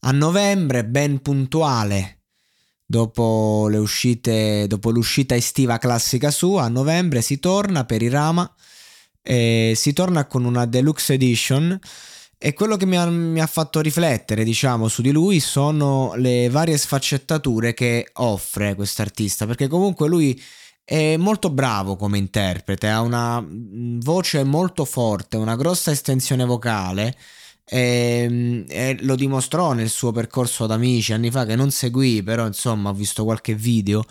A novembre, ben puntuale, dopo, le uscite, dopo l'uscita estiva classica sua, a novembre si torna per Irama e si torna con una deluxe edition e quello che mi ha, mi ha fatto riflettere, diciamo, su di lui sono le varie sfaccettature che offre quest'artista, perché comunque lui è molto bravo come interprete, ha una voce molto forte, una grossa estensione vocale e, ehm, e, lo dimostrò nel suo percorso ad amici anni fa che non seguì però insomma ho visto qualche video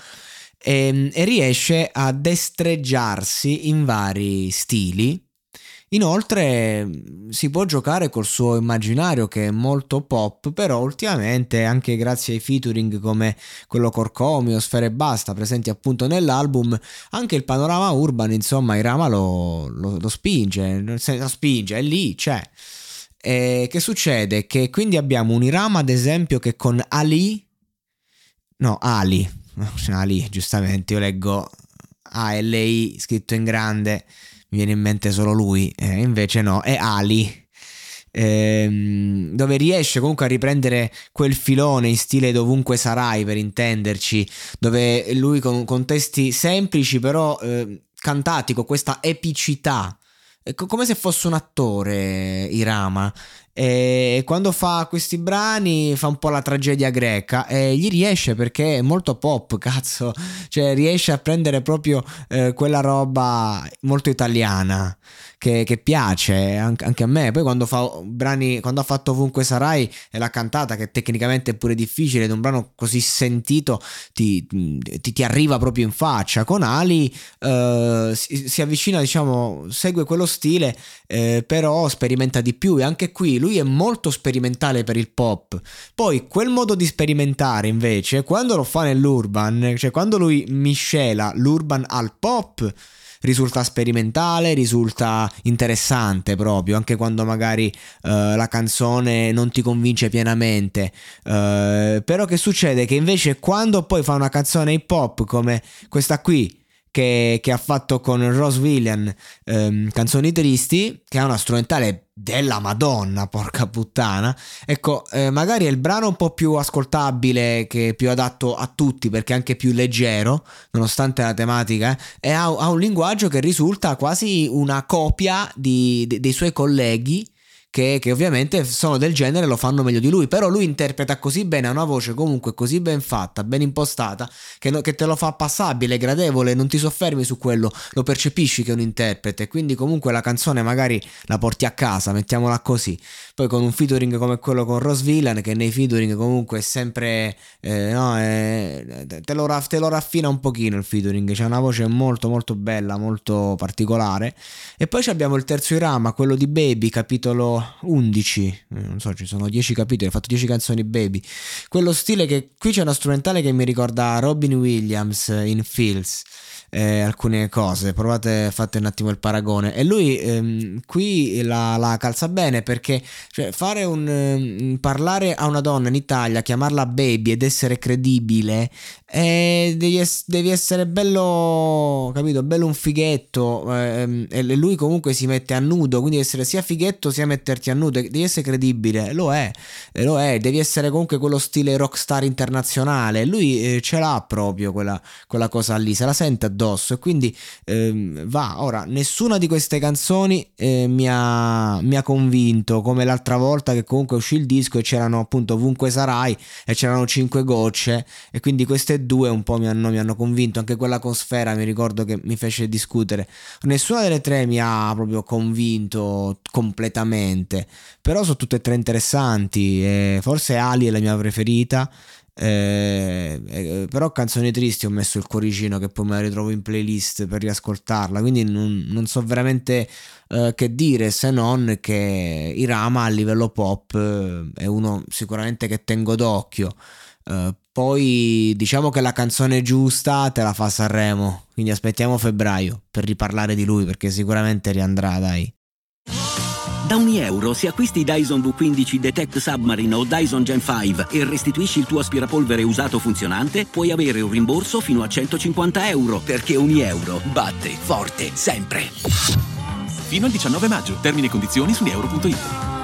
e, ehm, e riesce a destreggiarsi in vari stili Inoltre si può giocare col suo immaginario che è molto pop, però ultimamente anche grazie ai featuring come quello Corcomio, Sfere e Basta presenti appunto nell'album, anche il panorama urban insomma Irama lo, lo, lo spinge, lo spinge, è lì, c'è. E che succede? Che quindi abbiamo un Irama, ad esempio, che con Ali, no, Ali, Ali, giustamente, io leggo A-L-I scritto in grande, mi viene in mente solo lui, eh, invece no, è Ali. Ehm, dove riesce comunque a riprendere quel filone in stile dovunque sarai per intenderci, dove lui con, con testi semplici però eh, cantati con questa epicità come se fosse un attore Irama e quando fa questi brani fa un po' la tragedia greca e gli riesce perché è molto pop cazzo cioè riesce a prendere proprio eh, quella roba molto italiana che, che piace anche, a me. Poi quando fa brani, quando ha fatto Ovunque Sarai e l'ha cantata, che tecnicamente è pure difficile, ed un brano così sentito ti, ti, ti arriva proprio in faccia. Con Ali eh, si, si, avvicina, diciamo, segue quello stile, eh, però sperimenta di più. E anche qui lui è molto sperimentale per il pop. Poi quel modo di sperimentare invece, quando lo fa nell'urban, cioè quando lui miscela l'urban al pop risulta sperimentale, risulta interessante proprio, anche quando magari uh, la canzone non ti convince pienamente. Uh, però che succede? Che invece quando poi fa una canzone hip hop come questa qui, che, che, ha fatto con Rose William ehm, Canzoni Tristi, che ha una strumentale della Madonna, porca puttana. Ecco, eh, magari è il brano un po' più ascoltabile, che è più adatto a tutti perché è anche più leggero, nonostante la tematica, eh, e ha, ha, un linguaggio che risulta quasi una copia di, de, dei suoi colleghi che, che, ovviamente sono del genere e lo fanno meglio di lui, però lui interpreta così bene, ha una voce comunque così ben fatta, ben impostata, che, no, che, te lo fa passabile, gradevole, non ti soffermi su quello, lo percepisci che è un interprete, quindi comunque la canzone magari la porti a casa, mettiamola così. Poi con un featuring come quello con Rose Villain, che nei featuring comunque è sempre, eh, no, è, te, lo, te lo raffina un pochino il featuring, c'è una voce molto molto bella, molto particolare. E poi abbiamo il terzo irama, quello di Baby, capitolo 11, eh, non so, ci sono 10 capitoli, ha fatto 10 canzoni baby. Quello stile che qui c'è una strumentale che mi ricorda Robin Williams in Fields. Eh, alcune cose, provate, fate un attimo il paragone. E lui ehm, qui la, la, calza bene perché cioè, fare un ehm, parlare a una donna in Italia, chiamarla baby ed essere credibile E devi, es- devi, essere bello, capito? Bello un fighetto. Ehm, e lui comunque si mette a nudo. Quindi devi essere sia fighetto sia metterti a nudo. Devi essere credibile. Lo è, lo è. Devi essere comunque quello stile rockstar internazionale. Lui eh, ce l'ha proprio quella, quella, cosa lì. Se la sente addosso. E quindi ehm, va. Ora, nessuna di queste canzoni eh, mi, ha, mi ha convinto. Come l'altra volta che comunque uscì il disco e c'erano appunto ovunque sarai. E c'erano cinque gocce. E quindi queste due un po' mi hanno, mi hanno, convinto, anche quella con Sfera mi ricordo che mi fece discutere. Nessuna delle tre mi ha proprio convinto completamente, però sono tutte e tre interessanti, e forse Ali è la mia preferita. Eh, eh, però canzoni tristi ho messo il cuoricino che poi me la ritrovo in playlist per riascoltarla quindi non, non so veramente eh, che dire se non che Irama a livello pop eh, è uno sicuramente che tengo d'occhio Uh, poi diciamo che la canzone giusta te la fa Sanremo, quindi aspettiamo febbraio per riparlare di lui perché sicuramente riandrà, dai. Da ogni euro, se acquisti Dyson V15 Detect Submarine o Dyson Gen 5 e restituisci il tuo aspirapolvere usato funzionante, puoi avere un rimborso fino a 150 euro, perché ogni euro batte forte sempre. Fino al 19 maggio, termini e condizioni su euro.it.